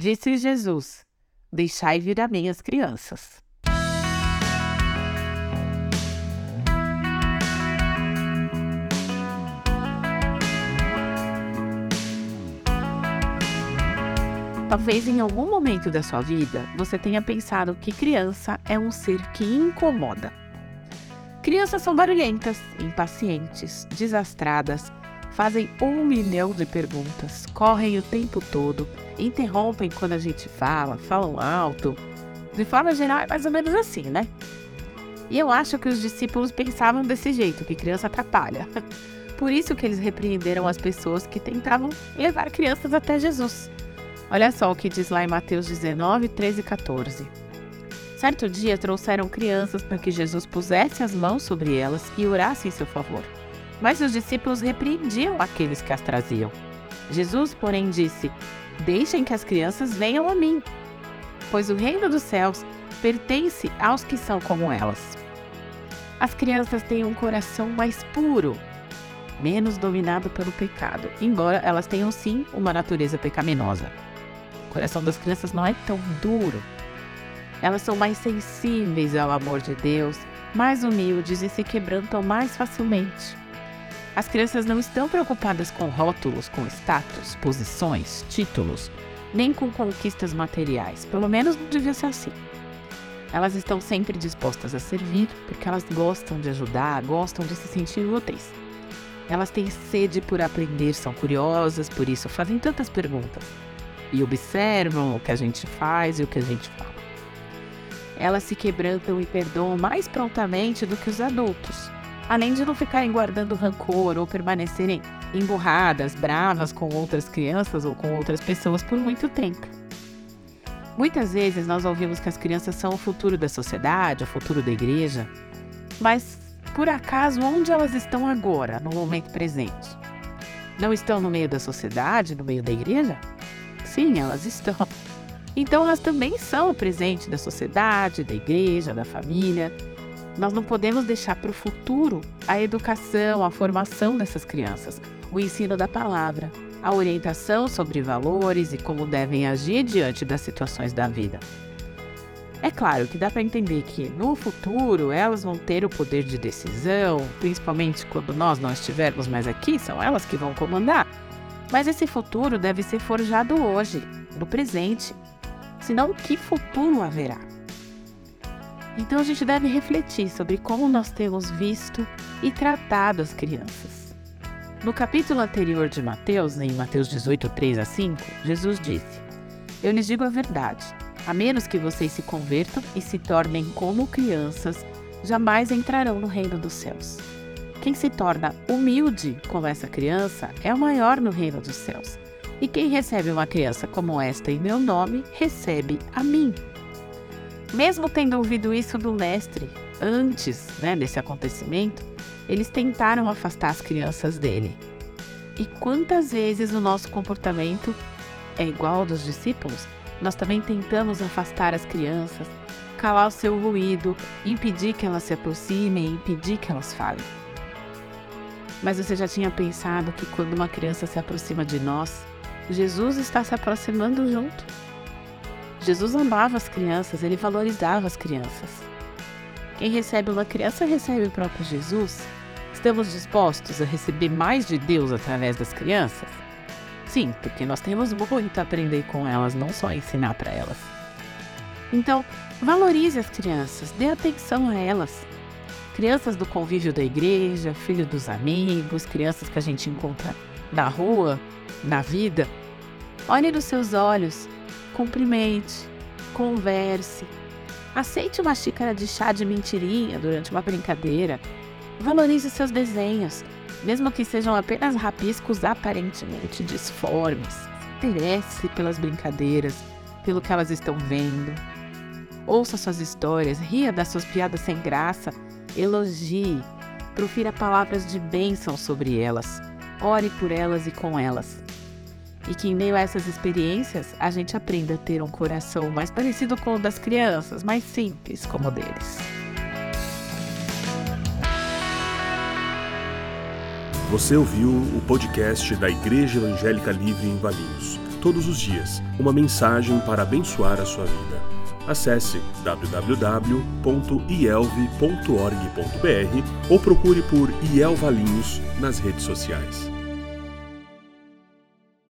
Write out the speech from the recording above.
Disse Jesus: Deixai vir a mim as crianças. Talvez em algum momento da sua vida você tenha pensado que criança é um ser que incomoda. Crianças são barulhentas, impacientes, desastradas, fazem um milhão de perguntas, correm o tempo todo, interrompem quando a gente fala, falam alto. De forma geral, é mais ou menos assim, né? E eu acho que os discípulos pensavam desse jeito, que criança atrapalha. Por isso que eles repreenderam as pessoas que tentavam levar crianças até Jesus. Olha só o que diz lá em Mateus 19, 13 e 14. Certo dia trouxeram crianças para que Jesus pusesse as mãos sobre elas e orasse em seu favor. Mas os discípulos repreendiam aqueles que as traziam. Jesus, porém, disse: Deixem que as crianças venham a mim, pois o reino dos céus pertence aos que são como elas. As crianças têm um coração mais puro, menos dominado pelo pecado, embora elas tenham sim uma natureza pecaminosa. O coração das crianças não é tão duro. Elas são mais sensíveis ao amor de Deus, mais humildes e se quebrantam mais facilmente. As crianças não estão preocupadas com rótulos, com status, posições, títulos, nem com conquistas materiais. Pelo menos não devia ser assim. Elas estão sempre dispostas a servir porque elas gostam de ajudar, gostam de se sentir úteis. Elas têm sede por aprender, são curiosas, por isso fazem tantas perguntas e observam o que a gente faz e o que a gente fala. Elas se quebrantam e perdoam mais prontamente do que os adultos, além de não ficarem guardando rancor ou permanecerem emburradas, bravas com outras crianças ou com outras pessoas por muito tempo. Muitas vezes nós ouvimos que as crianças são o futuro da sociedade, o futuro da igreja, mas por acaso onde elas estão agora, no momento presente? Não estão no meio da sociedade, no meio da igreja? Sim, elas estão. Então elas também são o presente da sociedade, da igreja, da família. Nós não podemos deixar para o futuro a educação, a formação dessas crianças, o ensino da palavra, a orientação sobre valores e como devem agir diante das situações da vida. É claro que dá para entender que no futuro elas vão ter o poder de decisão, principalmente quando nós não estivermos mais aqui, são elas que vão comandar. Mas esse futuro deve ser forjado hoje, no presente. Senão, que futuro haverá? Então, a gente deve refletir sobre como nós temos visto e tratado as crianças. No capítulo anterior de Mateus, em Mateus 18, 3 a 5, Jesus disse: Eu lhes digo a verdade, a menos que vocês se convertam e se tornem como crianças, jamais entrarão no reino dos céus. Quem se torna humilde como essa criança é o maior no reino dos céus. E quem recebe uma criança como esta em meu nome, recebe a mim. Mesmo tendo ouvido isso do mestre antes né, desse acontecimento, eles tentaram afastar as crianças dele. E quantas vezes o nosso comportamento é igual ao dos discípulos? Nós também tentamos afastar as crianças, calar o seu ruído, impedir que elas se aproximem, impedir que elas falem. Mas você já tinha pensado que quando uma criança se aproxima de nós, Jesus está se aproximando junto? Jesus amava as crianças, ele valorizava as crianças. Quem recebe uma criança recebe o próprio Jesus. Estamos dispostos a receber mais de Deus através das crianças? Sim, porque nós temos muito a aprender com elas, não só ensinar para elas. Então, valorize as crianças, dê atenção a elas crianças do convívio da igreja, filhos dos amigos, crianças que a gente encontra na rua, na vida. Olhe nos seus olhos, cumprimente, converse, aceite uma xícara de chá de mentirinha durante uma brincadeira, valorize seus desenhos, mesmo que sejam apenas rabiscos aparentemente disformes. Interesse pelas brincadeiras, pelo que elas estão vendo. Ouça suas histórias, ria das suas piadas sem graça elogie, profira palavras de bênção sobre elas, ore por elas e com elas. E que em meio a essas experiências a gente aprenda a ter um coração mais parecido com o das crianças, mais simples como o deles. Você ouviu o podcast da Igreja Evangélica Livre em Valinhos. todos os dias, uma mensagem para abençoar a sua vida. Acesse www.ielve.org.br ou procure por IEL Valinhos nas redes sociais.